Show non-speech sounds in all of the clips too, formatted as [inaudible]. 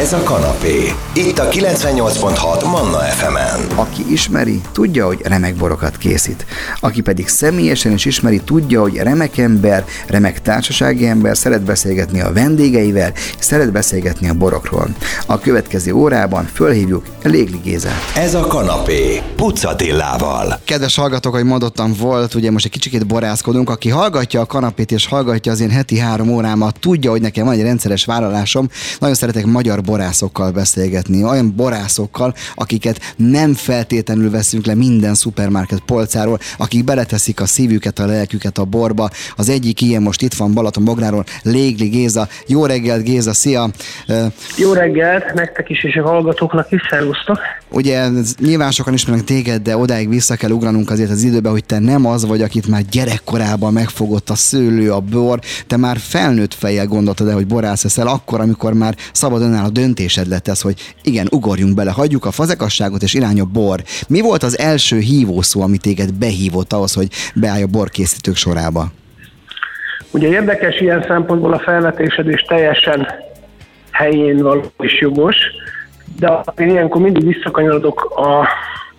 Ez a kanapé. Itt a 98.6 Manna FM-en. Aki ismeri, tudja, hogy remek borokat készít. Aki pedig személyesen is ismeri, tudja, hogy remek ember, remek társasági ember, szeret beszélgetni a vendégeivel, szeret beszélgetni a borokról. A következő órában fölhívjuk Légli Gézát. Ez a kanapé. Pucatillával. Kedves hallgatók, hogy mondottam volt, ugye most egy kicsikét borászkodunk, aki hallgatja a kanapét és hallgatja az én heti három órámat, tudja, hogy nekem van egy rendszeres vállalásom. Nagyon szeretek magyar borászokkal beszélgetni, olyan borászokkal, akiket nem feltétlenül veszünk le minden szupermarket polcáról, akik beleteszik a szívüket, a lelküket a borba. Az egyik ilyen most itt van Balaton Bográról, Légli Géza. Jó reggelt, Géza, szia! Jó reggelt, nektek is és a hallgatóknak is, szervusztok! Ugye nyilván sokan ismernek téged, de odáig vissza kell ugranunk azért az időbe, hogy te nem az vagy, akit már gyerekkorában megfogott a szőlő, a bor, te már felnőtt fejjel gondoltad el, hogy borász leszel, akkor, amikor már szabad önáll a döntésed lett ez, hogy igen, ugorjunk bele, hagyjuk a fazekasságot és irány a bor. Mi volt az első hívószó, ami téged behívott ahhoz, hogy beállj a borkészítők sorába? Ugye érdekes ilyen szempontból a felvetésed, és teljesen helyén való és jogos, de én ilyenkor mindig visszakanyarodok a,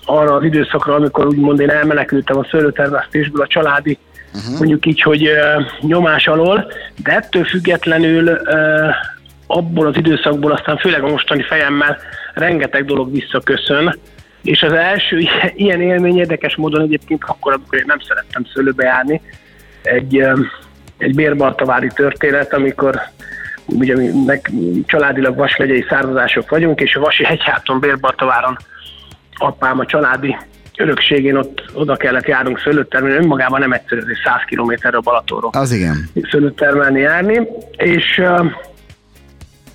arra az időszakra, amikor úgymond én elmenekültem a szőlőtermesztésből a családi, uh-huh. mondjuk így, hogy uh, nyomás alól, de ettől függetlenül uh, abból az időszakból, aztán főleg a mostani fejemmel rengeteg dolog visszaköszön, és az első ilyen élmény érdekes módon egyébként akkor, amikor én nem szerettem szőlőbe járni, egy, egy bérbartavári történet, amikor ugye mi meg családilag vasmegyei származások vagyunk, és a Vasi hegyháton Bérbartaváron apám a családi örökségén ott oda kellett járnunk szőlőt termelni, önmagában nem egyszerű, 100 kilométerre a Balatonról. Az igen. Szőlőt termelni, járni, és uh,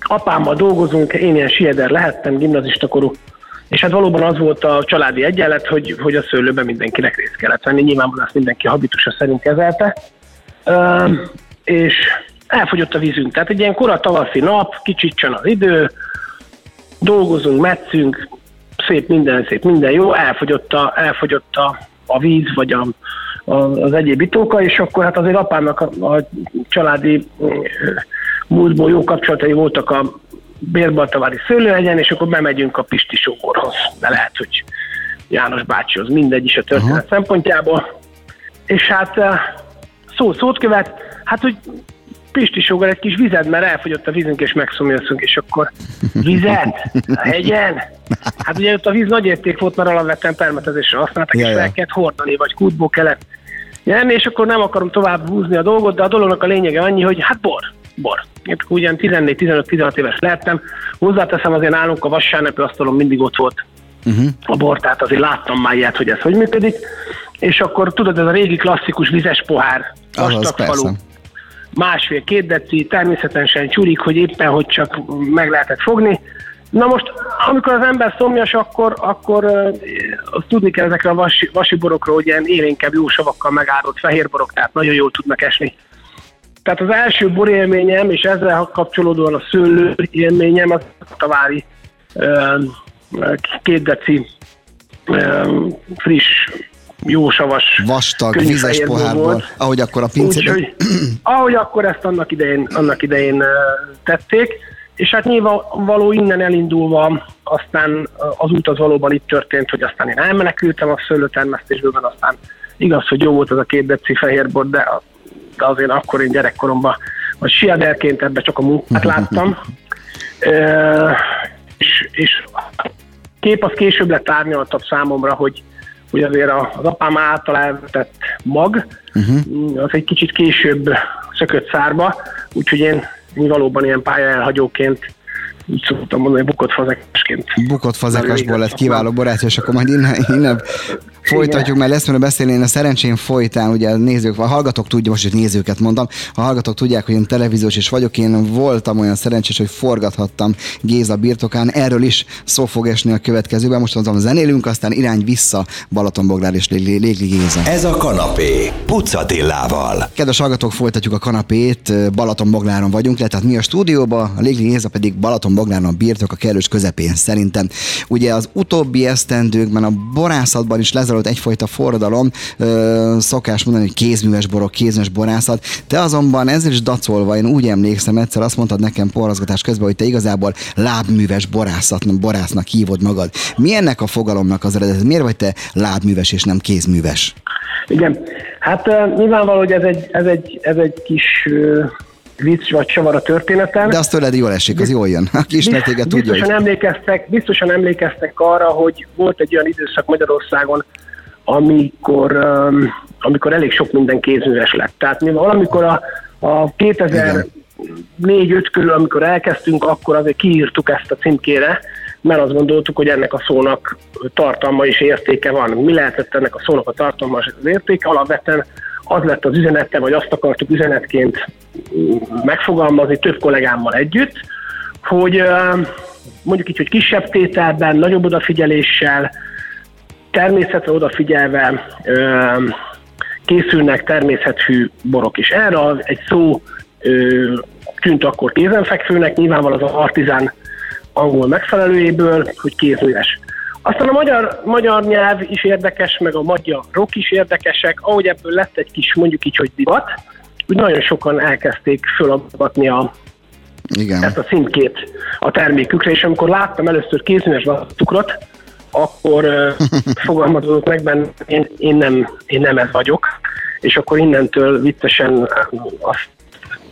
apámmal dolgozunk, én ilyen sieder lehettem, gimnazista korú, és hát valóban az volt a családi egyenlet, hogy, hogy a szőlőben mindenkinek részt kellett venni, nyilvánvalóan ezt mindenki habitusa szerint kezelte, uh, és elfogyott a vízünk. Tehát egy ilyen kora tavaszi nap, kicsit csön az idő, dolgozunk, metszünk, szép minden, szép minden jó, elfogyott a, elfogyott a, a víz, vagy a, a, az egyéb itóka, és akkor hát azért apámnak a, a családi múltból jó kapcsolatai voltak a Bérbaltavári szőlőhegyen, és akkor bemegyünk a Pisti sógorhoz. De lehet, hogy János bácsihoz, mindegy is a történet uh-huh. szempontjából. És hát szó szót követ, hát hogy Pisti sógor egy kis vizet, mert elfogyott a vízünk, és megszomjazunk, és akkor vizet? A hegyen? Hát ugye ott a víz nagy érték volt, mert alapvetően permetezésre használtak, ja, és fel kellett hordani, vagy kútból kellett jönni, és akkor nem akarom tovább húzni a dolgot, de a dolognak a lényege annyi, hogy hát bor, bor. Én ugyan 14-15-16 éves lehettem, hozzáteszem azért nálunk a vasárnapi asztalon mindig ott volt uh-huh. a bor, tehát azért láttam már ilyet, hogy ez hogy működik, és akkor tudod, ez a régi klasszikus vizes pohár, vastag falu, másfél-két deci, természetesen csúrik, hogy éppen, hogy csak meg lehetett fogni. Na most, amikor az ember szomjas, akkor, akkor azt tudni kell ezekre a vasi, vasi borokról, hogy ilyen élénkebb jó savakkal megárult fehér borok, tehát nagyon jól tudnak esni. Tehát az első borélményem, és ezzel kapcsolódóan a szőlő élményem, az a tavári uh, két deci friss jó savas, vastag, vizes pohárból, volt. ahogy akkor a pincében. Úgy, ahogy akkor ezt annak idején, annak idején tették, és hát nyilván való innen elindulva, aztán az út az valóban itt történt, hogy aztán én elmenekültem a szőlőtermesztésből, aztán igaz, hogy jó volt az a két deci fehérbor, de, de azért akkor én gyerekkoromban, vagy siaderként ebbe csak a munkát [laughs] láttam. e, és, és kép az később lett árnyaltabb számomra, hogy, hogy azért az apám által elvetett mag, uh-huh. az egy kicsit később szökött szárba, úgyhogy én, én valóban ilyen pályaelhagyóként úgy szoktam mondani, bukott fazekasként. Bukott fazekasból lett kiváló barátja, és akkor majd innen, innen folytatjuk, mert lesz mert beszélni. Én a szerencsém folytán, ugye a nézők, a hallgatók tudják, most hogy nézőket mondtam, a hallgatók tudják, hogy én televíziós is vagyok, én voltam olyan szerencsés, hogy forgathattam Géza birtokán, erről is szó fog esni a következőben. Most azon zenélünk, aztán irány vissza Balatonboglár és Légli Géza. Ez a kanapé, Pucatillával. Kedves hallgatók, folytatjuk a kanapét, Balatonbogláron vagyunk, tehát mi a stúdióba, a Légli Géza pedig Balatonbogláron birtok a kellős közepén szerintem. Ugye az utóbbi esztendőkben a borászatban is lezar bonyolult, egyfajta forradalom, szokás mondani, hogy kézműves borok, kézműves borászat. Te azonban ezzel is dacolva, én úgy emlékszem, egyszer azt mondtad nekem porrazgatás közben, hogy te igazából lábműves borászat, borásznak hívod magad. Mi ennek a fogalomnak az eredet? Miért vagy te lábműves és nem kézműves? Igen, hát uh, nyilvánvaló, hogy ez egy, ez egy, ez egy kis uh, vicc vagy csavar a történetem. De azt tőled jól esik, az jól jön. Aki ismer téged tudja. Biztosan, emlékeztek, biztosan emlékeztek arra, hogy volt egy olyan időszak Magyarországon, amikor, um, amikor elég sok minden kézműves lett. Tehát mi valamikor a, a 2004-5 körül, amikor elkezdtünk, akkor azért kiírtuk ezt a címkére, mert azt gondoltuk, hogy ennek a szónak tartalma és értéke van. Mi lehetett ennek a szónak a tartalma és az értéke? Alapvetően az lett az üzenete, vagy azt akartuk üzenetként megfogalmazni több kollégámmal együtt, hogy mondjuk így, hogy kisebb tételben, nagyobb odafigyeléssel, természetre odafigyelve készülnek természetfű borok is. Erre egy szó tűnt akkor kézenfekvőnek, nyilvánvalóan az artizán angol megfelelőjéből, hogy kézműves. Aztán a magyar, magyar nyelv is érdekes, meg a magyar rock is érdekesek, ahogy ebből lett egy kis, mondjuk így, hogy divat, úgy nagyon sokan elkezdték föladatni a, Igen. ezt a szintkét a termékükre, és amikor láttam először kézműves cukrot, akkor [laughs] fogalmazódott meg benne, én, én, nem, én nem ez vagyok, és akkor innentől viccesen azt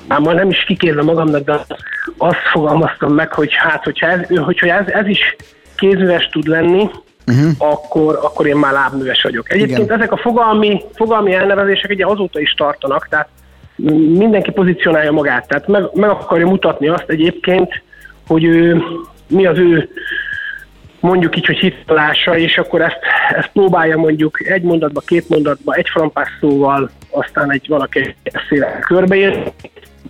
már majd nem is kikérve magamnak, de azt fogalmaztam meg, hogy hát, hogyha ez, hogyha ez, ez is kézműves tud lenni, uh-huh. akkor, akkor én már lábműves vagyok. Egyébként Igen. ezek a fogalmi, fogalmi elnevezések ugye azóta is tartanak, tehát mindenki pozícionálja magát, tehát meg, meg akarja mutatni azt egyébként, hogy ő, mi az ő mondjuk így, hogy hitalása, és akkor ezt, ezt próbálja mondjuk egy mondatba, két mondatba, egy frampás szóval, aztán egy valaki eszével körbeírni.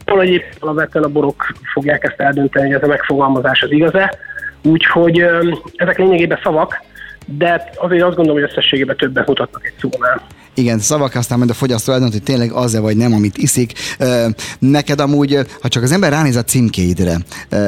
Egyébként alapvetően a borok fogják ezt eldönteni, hogy ez a megfogalmazás az igaz-e. Úgyhogy ezek lényegében szavak, de azért azt gondolom, hogy összességében többet mutatnak egy szónál. Igen, szavak, aztán majd a fogyasztó eldönt, hogy tényleg az-e vagy nem, amit iszik. Neked amúgy, ha csak az ember ránéz a címkéidre,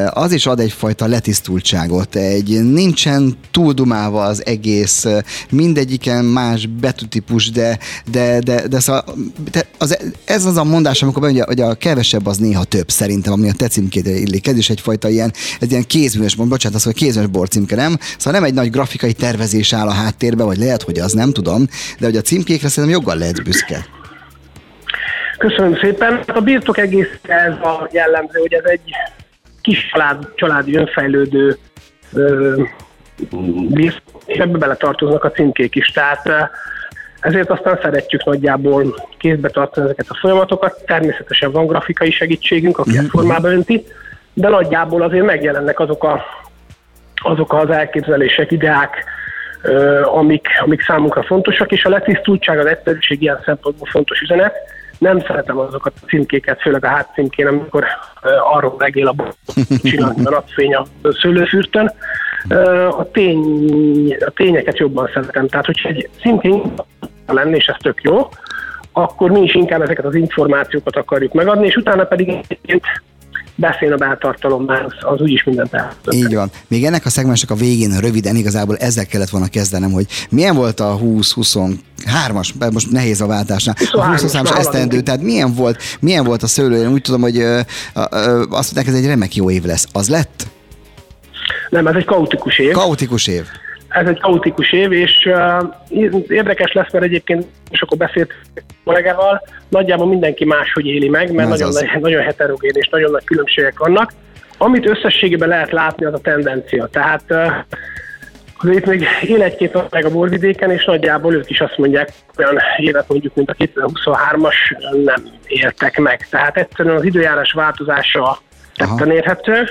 az is ad egyfajta letisztultságot. Egy nincsen túldumálva az egész, mindegyiken más betűtípus, de, de, de, de szóval, de az, ez az a mondás, amikor bejön, hogy a kevesebb az néha több szerintem, ami a te címkédre illik. Ez is egyfajta ilyen, ez ilyen kézműves, bocsánat, az, hogy kézműves borcímke, nem? Szóval nem egy nagy grafikai tervezés áll a háttérbe, vagy lehet, hogy az, nem tudom, de hogy a címkékre szerintem joggal lehet büszke. Köszönöm szépen. A birtok egész ez a jellemző, hogy ez egy kis család, családi önfejlődő birtok, és ebbe bele tartoznak a címkék is. Tehát ezért aztán szeretjük nagyjából kézbe tartani ezeket a folyamatokat. Természetesen van grafikai segítségünk, aki ezt mhm. formába önti, de nagyjából azért megjelennek azok, a, azok az elképzelések, ideák, amik, amik számunkra fontosak, és a letisztultság, az egyszerűség ilyen szempontból fontos üzenet. Nem szeretem azokat a címkéket, főleg a hátcímkén, amikor arról regél a csinálni a napfény a szőlőfürtön. A, tény, a tényeket jobban szeretem. Tehát, hogyha egy címkén lenne, és ez tök jó, akkor mi is inkább ezeket az információkat akarjuk megadni, és utána pedig beszélni a beltartalommal, az, az úgyis mindent eltört. Így van. Még ennek a szegmensnek a végén röviden igazából ezzel kellett volna kezdenem, hogy milyen volt a 20-23-as, most nehéz a váltásnál, a 20 as esztendő, tehát milyen volt, milyen volt a szőlő, én úgy tudom, hogy ö, ö, azt mondják, ez egy remek jó év lesz. Az lett? Nem, ez egy kaotikus év. Kaotikus év ez egy kaotikus év, és uh, érdekes lesz, mert egyébként és akkor beszélt kollégával, nagyjából mindenki máshogy éli meg, mert nagyon, az. nagyon heterogén és nagyon nagy különbségek vannak. Amit összességében lehet látni, az a tendencia. Tehát uh, azért még él egy-két meg a borvidéken, és nagyjából ők is azt mondják, olyan évet mondjuk, mint a 2023-as nem éltek meg. Tehát egyszerűen az időjárás változása tetten érhető,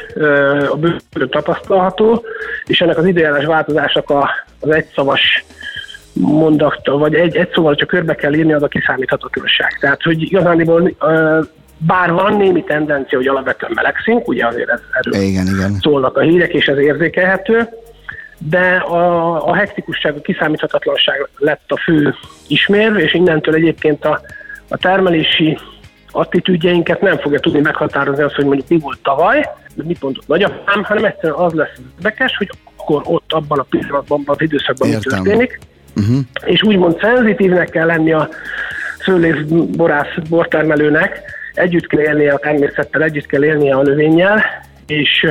a bőrön tapasztalható, és ennek az időjárás változásnak az egyszavas mondatta, vagy egy, egy szóval csak körbe kell írni, az a kiszámíthatatlanság. Tehát, hogy igazániból bár van némi tendencia, hogy alapvetően melegszünk, ugye azért ez, erről igen, igen. szólnak a hírek, és ez érzékelhető, de a, a hektikusság, a kiszámíthatatlanság lett a fő ismérv, és innentől egyébként a, a termelési attitűdjeinket nem fogja tudni meghatározni azt, hogy mondjuk mi volt tavaly, mit mondott nagyapám, hanem egyszerűen az lesz érdekes, hogy akkor ott abban a pillanatban, abban az időszakban mi történik, uh-huh. és úgymond szenzitívnek kell lenni a szőlész borász bortermelőnek, együtt kell élnie a természettel, együtt kell élnie a növényel, és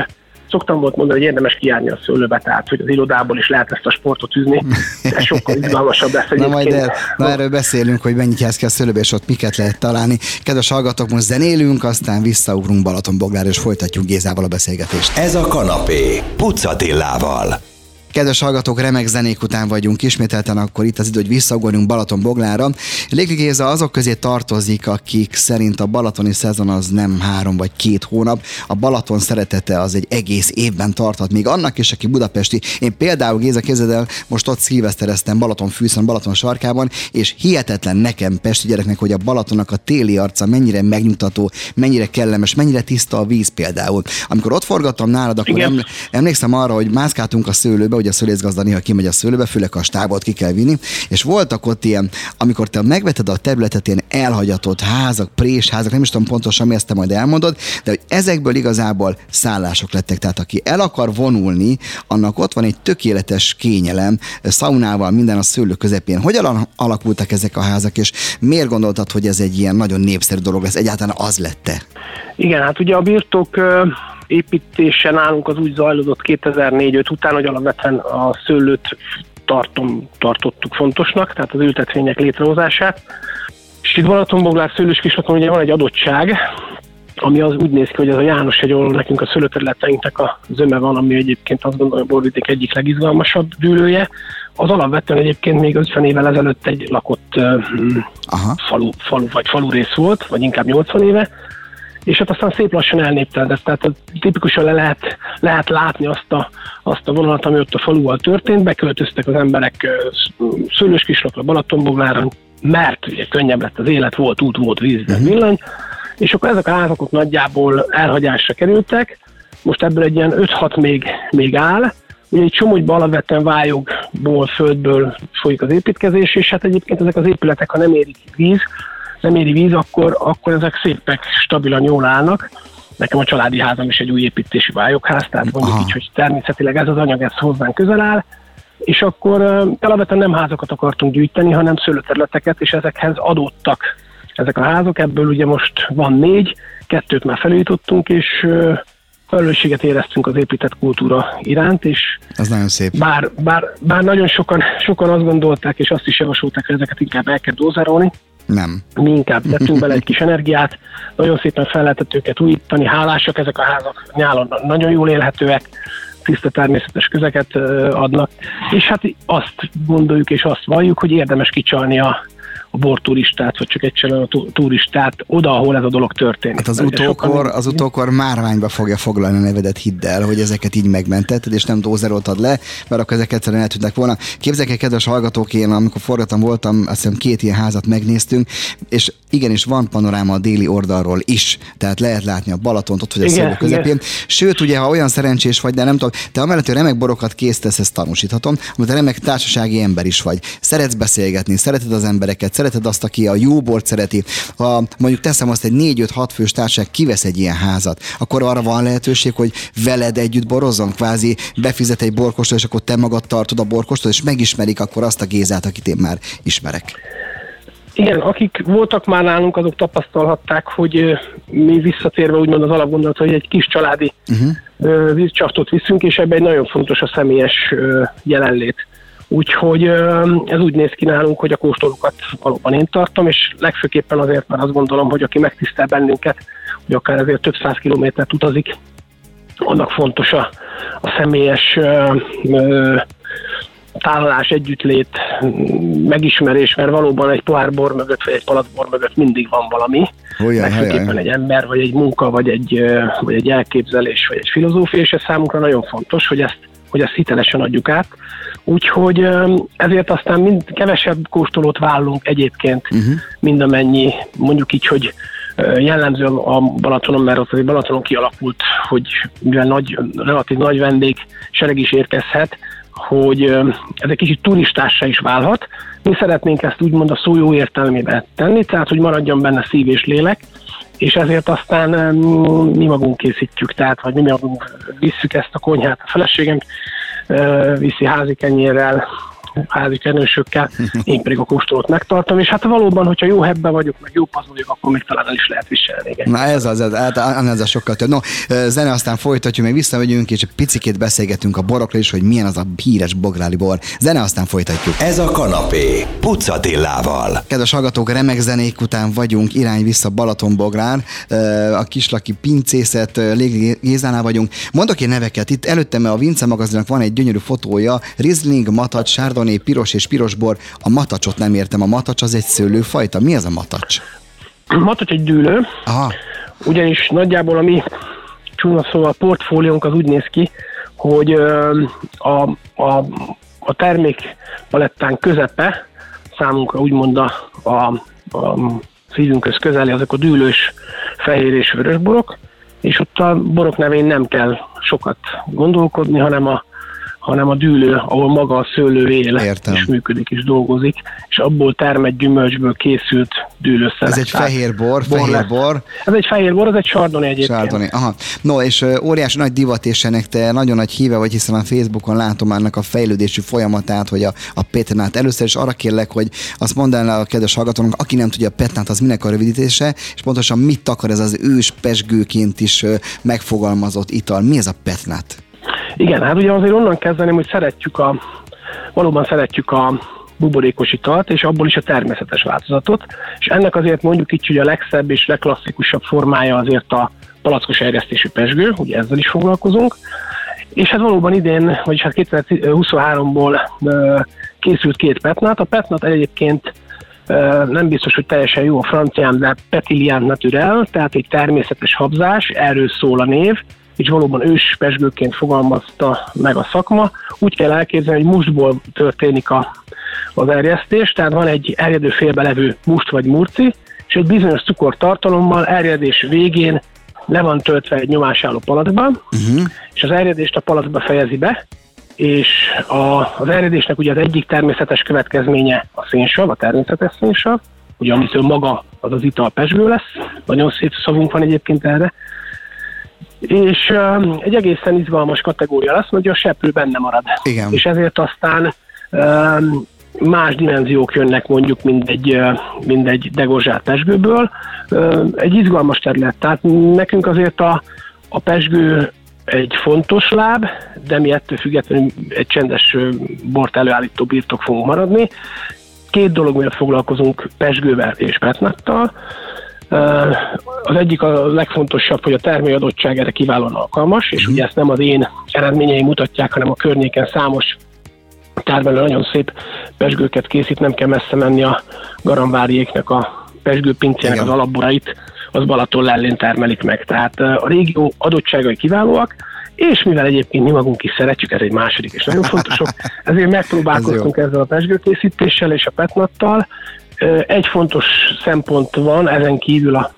szoktam volt mondani, hogy érdemes kijárni a szőlőbe, tehát hogy az irodából is lehet ezt a sportot űzni, de [laughs] sokkal izgalmasabb lesz Na majd el, na erről beszélünk, hogy mennyit jársz ki a szőlőbe, és ott miket lehet találni. Kedves hallgatók, most zenélünk, aztán visszaugrunk Balatonboglár, és folytatjuk Gézával a beszélgetést. Ez a kanapé, Pucatillával. Kedves hallgatók, remek zenék után vagyunk ismételten, akkor itt az idő, hogy visszaugorjunk Balaton Boglára. Légli Géza azok közé tartozik, akik szerint a balatoni szezon az nem három vagy két hónap. A Balaton szeretete az egy egész évben tarthat, még annak is, aki budapesti. Én például Géza kézed el, most ott szilvesztereztem Balaton fűszön, Balaton sarkában, és hihetetlen nekem pesti gyereknek, hogy a Balatonnak a téli arca mennyire megnyugtató, mennyire kellemes, mennyire tiszta a víz például. Amikor ott forgattam nálad, akkor Igen. emlékszem arra, hogy mászkáltunk a szőlőbe, hogy a szülészgazda néha kimegy a szőlőbe, főleg a stábot ki kell vinni, és voltak ott ilyen, amikor te megveted a területet, ilyen elhagyatott házak, présházak, nem is tudom pontosan, mi ezt te majd elmondod, de hogy ezekből igazából szállások lettek. Tehát aki el akar vonulni, annak ott van egy tökéletes kényelem, szaunával, minden a szőlő közepén. Hogyan alakultak ezek a házak, és miért gondoltad, hogy ez egy ilyen nagyon népszerű dolog lesz? Egyáltalán az lette? Igen, hát ugye a birtok építése nálunk az úgy zajlódott 2004-5 után, hogy alapvetően a szőlőt tartom, tartottuk fontosnak, tehát az ültetvények létrehozását. És itt Balatonboglár szőlős kislaton ugye van egy adottság, ami az úgy néz ki, hogy ez a János egy ahol nekünk a szőlőterületeinknek a zöme van, ami egyébként azt gondolom a borvidék egyik legizgalmasabb dűlője. Az alapvetően egyébként még 50 évvel ezelőtt egy lakott Aha. falu, falu, vagy falu rész volt, vagy inkább 80 éve, és hát aztán szép lassan elnépteledett, tehát tipikusan le lehet, lehet látni azt a, azt a vonalat, ami ott a faluval történt, beköltöztek az emberek Szőlős Kislakra, Balatonboglára, mert ugye könnyebb lett az élet, volt út, volt víz, uh-huh. villany, és akkor ezek a házak nagyjából elhagyásra kerültek, most ebből egy ilyen 5-6 még, még áll, Ugye egy csomó alapvetően vályogból, földből folyik az építkezés, és hát egyébként ezek az épületek, ha nem érik víz, nem éri víz, akkor, akkor ezek szépek, stabilan jól állnak. Nekem a családi házam is egy új építésű vályogház, tehát mondjuk Aha. így, hogy természetileg ez az anyag, ez hozzánk közel áll, és akkor alapvetően nem házakat akartunk gyűjteni, hanem szőlőterületeket, és ezekhez adódtak ezek a házak, ebből ugye most van négy, kettőt már felújítottunk, és felelősséget éreztünk az épített kultúra iránt, és Ez nagyon szép. Bár, bár, bár nagyon sokan, sokan azt gondolták, és azt is javasolták, hogy ezeket inkább el kell dózerolni, nem. Mi inkább tettünk bele egy kis [laughs] energiát, nagyon szépen fel lehetett őket újítani, hálásak ezek a házak, nyálon nagyon jól élhetőek, tiszta természetes közeket adnak, és hát azt gondoljuk és azt valljuk, hogy érdemes kicsalni a, a borturistát, vagy csak egyszerűen a turistát oda, ahol ez a dolog történik. Hát az utókor, az utókor márványba fogja foglalni a nevedet, hidd el, hogy ezeket így megmentetted, és nem dózeroltad le, mert akkor ezek egyszerűen eltűntek volna. Képzeljük el, kedves hallgatók, én amikor forgatom voltam, azt hiszem két ilyen házat megnéztünk, és igenis van panoráma a déli oldalról is, tehát lehet látni a Balatont, ott vagy a igen, közepén. Igen. Sőt, ugye, ha olyan szerencsés vagy, de nem tudom, te amellett, hogy remek borokat készítesz, ezt tanúsíthatom, mert te remek társasági ember is vagy. Szeretsz beszélgetni, szereted az embereket, szereted azt, aki a jó bort szereti. Ha mondjuk teszem azt, egy 4-5-6 fős társaság kivesz egy ilyen házat, akkor arra van lehetőség, hogy veled együtt borozzon, kvázi befizet egy borkostól, és akkor te magad tartod a borkostól, és megismerik akkor azt a Gézát, akit én már ismerek. Igen, akik voltak már nálunk, azok tapasztalhatták, hogy mi visszatérve úgymond az alapgondolat, hogy egy kis családi uh-huh. vízcsartot viszünk, és ebben egy nagyon fontos a személyes jelenlét. Úgyhogy ez úgy néz ki nálunk, hogy a kóstolókat valóban én tartom, és legfőképpen azért, mert azt gondolom, hogy aki megtisztel bennünket, hogy akár ezért több száz kilométert utazik, annak fontos a, a személyes ö, ö, tálalás, együttlét, megismerés, mert valóban egy pohár bor mögött, vagy egy palacbor mögött mindig van valami. Olyan, Legfőképpen egy ember, vagy egy munka, vagy egy, vagy egy elképzelés, vagy egy filozófia, és ez számunkra nagyon fontos, hogy ezt, hogy ezt hitelesen adjuk át. Úgyhogy ezért aztán mind kevesebb kóstolót vállunk egyébként, uh-huh. mind amennyi, mondjuk így, hogy jellemző a Balatonon, mert ott azért Balatonon kialakult, hogy mivel nagy, relatív nagy vendég sereg is érkezhet, hogy ez egy kicsit turistássá is válhat. Mi szeretnénk ezt úgymond a szó jó értelmében tenni, tehát hogy maradjon benne szív és lélek, és ezért aztán mi magunk készítjük, tehát vagy mi magunk visszük ezt a konyhát. A feleségem viszi házi kenyérrel, házi kenősökkel, én pedig a kóstolót megtartom, és hát valóban, hogyha jó hebben vagyok, meg jó paz vagyok, akkor még talán el is lehet viselni. Igen. Na ez az, ez, hát ez a sokkal több. No, zene aztán folytatjuk, még visszamegyünk, és picikét beszélgetünk a borokról is, hogy milyen az a híres bográli bor. Zene aztán folytatjuk. Ez a kanapé, Pucatillával. Kedves hallgatók, remek zenék után vagyunk, irány vissza Balatonbográn, a kislaki pincészet, Légi Gézánál vagyunk. Mondok én neveket, itt előttem a Vince magazinnak van egy gyönyörű fotója, Riesling, Matacs, Chardonnay, piros és pirosbor. A matacsot nem értem, a matacs az egy szőlőfajta. Mi az a matacs? Matacs egy dűlő, Aha, ugyanis nagyjából a mi csúnya szóval portfóliónk az úgy néz ki, hogy a, a, a termék palettán közepe számunkra úgymond a, a, a szívünkhöz közeli, azok a dűlős fehér és vörös borok, és ott a borok nevén nem kell sokat gondolkodni, hanem a, hanem a dűlő, ahol maga a szőlő él, Értem. és működik, és dolgozik, és abból termett gyümölcsből készült dűlőszer. ez egy fehér bor, bor fehér lesz. bor. Ez egy fehér bor, ez egy sardoni egyébként. Sárdoni. Aha. No, és óriási nagy divat, és ennek te nagyon nagy híve vagy, hiszen a Facebookon látom ennek a fejlődési folyamatát, hogy a, a Petnát. Először is arra kérlek, hogy azt mondd el a kedves hallgatónak, aki nem tudja a Petnát, az minek a rövidítése, és pontosan mit akar ez az ős pesgőként is megfogalmazott ital. Mi ez a Petnát? Igen, hát ugye azért onnan kezdeném, hogy szeretjük a, valóban szeretjük a buborékos italt, és abból is a természetes változatot, és ennek azért mondjuk így, hogy a legszebb és legklasszikusabb formája azért a palackos erjesztésű pesgő, ugye ezzel is foglalkozunk, és hát valóban idén, vagyis hát 2023-ból ö, készült két petnát. A petnat egyébként nem biztos, hogy teljesen jó a francián, de Petilian Naturel, tehát egy természetes habzás, erről szól a név, és valóban ős pesgőként fogalmazta meg a szakma. Úgy kell elképzelni, hogy mustból történik a, az erjesztés, tehát van egy erjedő félbe levő must vagy murci, és egy bizonyos cukortartalommal erjedés végén le van töltve egy nyomásálló palackban, uh-huh. és az erjedést a palackba fejezi be, és a, az erjedésnek ugye az egyik természetes következménye a szénsav, a természetes szénsav, ugye amitől maga az az ital pesgő lesz, nagyon szép szavunk van egyébként erre, és uh, egy egészen izgalmas kategória lesz, ugye a seprő benne marad. Igen. És ezért aztán um, más dimenziók jönnek mondjuk mindegy, uh, mindegy degorzsált pesgőből. Uh, egy izgalmas terület, tehát nekünk azért a, a pesgő egy fontos láb, de mi ettől függetlenül egy csendes ö, bort előállító birtok fogunk maradni. Két dolog miatt foglalkozunk pesgővel és petnattal. Az egyik a legfontosabb, hogy a termőadottság erre kiválóan alkalmas, és ugye ezt nem az én eredményeim mutatják, hanem a környéken számos termelő nagyon szép pesgőket készít, nem kell messze menni a Garamváriéknek a pesgőpincének az alapborait, az Balaton lellén termelik meg. Tehát a régió adottságai kiválóak, és mivel egyébként mi magunk is szeretjük, ez egy második és nagyon fontosok, [laughs] ezért megpróbálkoztunk ezzel a pesgőkészítéssel és a petnattal. Egy fontos szempont van ezen kívül a,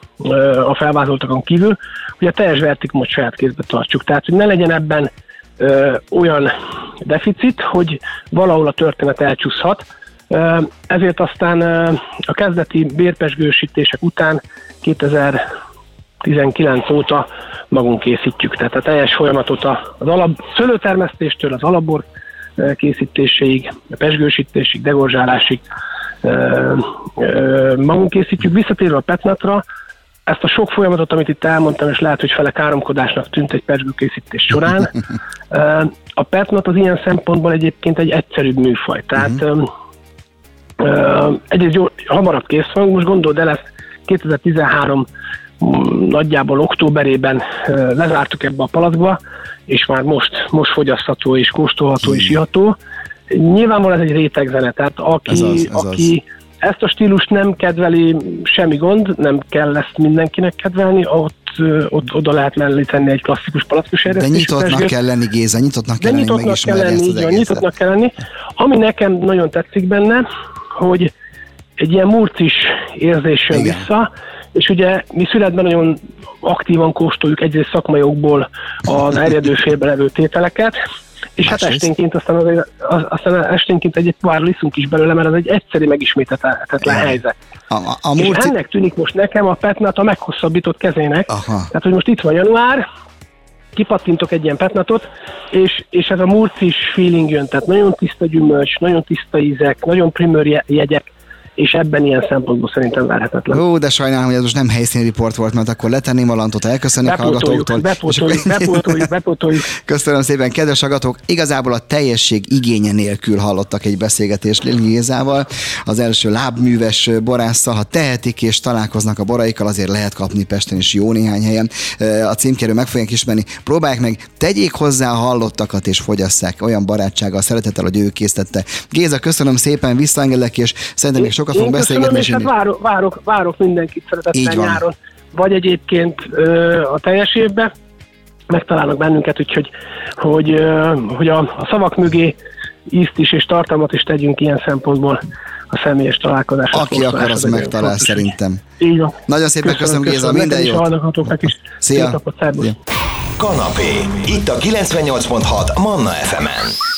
a felvázoltakon kívül, hogy a teljes vertikumot saját kézbe tartsuk. Tehát, hogy ne legyen ebben ö, olyan deficit, hogy valahol a történet elcsúszhat. Ö, Ezért aztán ö, a kezdeti bérpesgősítések után 2019 óta magunk készítjük. Tehát a teljes folyamatot az alap, szőlőtermesztéstől az alapbor készítéséig, a pesgősítésig, degorzsálásig magunk készítjük. Visszatérve a petnatra, ezt a sok folyamatot, amit itt elmondtam, és lehet, hogy fele káromkodásnak tűnt egy pesgőkészítés során, a petnat az ilyen szempontból egyébként egy egyszerűbb műfaj. Tehát uh-huh. egyrészt jó, hamarabb kész van, most gondold el, ezt 2013 mm, nagyjából októberében lezártuk ebbe a palackba, és már most, most fogyasztható és kóstolható és iható. Nyilvánvalóan ez egy rétegzene, tehát aki, Ez az, ez az. aki ezt a stílust nem kedveli, semmi gond, nem kell ezt mindenkinek kedvelni, ott, ott oda lehet mellé tenni egy klasszikus palackos De eresztésű nyitottnak pesgőt. kell lenni, Géza, nyitottnak De kell lenni, nyitottnak kell lenni, így az van, nyitottnak kell lenni. Ami nekem nagyon tetszik benne, hogy egy ilyen murcis érzés jön vissza, és ugye mi születben nagyon aktívan kóstoljuk egyrészt szakmai okból az erjedő félbe levő tételeket, és hát esténként aztán, azért, az, aztán esténként egy pár liszunk is belőle, mert ez egy egyszerű megismételhetetlen helyzet. A, a, a És murci... ennek tűnik most nekem a Petnat a meghosszabbított kezének. Aha. Tehát, hogy most itt van január, kipattintok egy ilyen petnatot, és, és ez a murcis feeling jön, tehát nagyon tiszta gyümölcs, nagyon tiszta ízek, nagyon primer jegyek, és ebben ilyen szempontból szerintem verhetetlen. Ó, de sajnálom, hogy ez most nem helyszíni riport volt, mert akkor letenném a lantot, elköszönök hallgatóktól. Bepótoljuk, bepótoljuk, bepótoljuk. [laughs] Köszönöm szépen, kedves hallgatók! Igazából a teljesség igénye nélkül hallottak egy beszélgetést Lili Gézával, az első lábműves borásszal. Ha tehetik és találkoznak a boraikkal, azért lehet kapni Pesten is jó néhány helyen. A címkerő meg fogják ismerni. Próbálják meg, tegyék hozzá a hallottakat és fogyasszák olyan barátsággal, szeretettel, hogy ő készítette. Géza, köszönöm szépen, visszaengedlek, és szerintem még sokat fogunk beszélgetni. És hát várok, várok, várok mindenkit szeretettel nyáron, vagy egyébként ö, a teljes évben, megtalálnak bennünket, úgyhogy hogy, ö, hogy a, a szavak mögé ízt is és tartalmat is tegyünk ilyen szempontból a személyes találkozás. Aki akar, az megtalál fontos, szerintem. Így van. Nagyon szépen köszönöm, köszönöm Géza, minden jót. is. Szia. Szia. Kanapé. Itt a 98.6 Manna FM-en.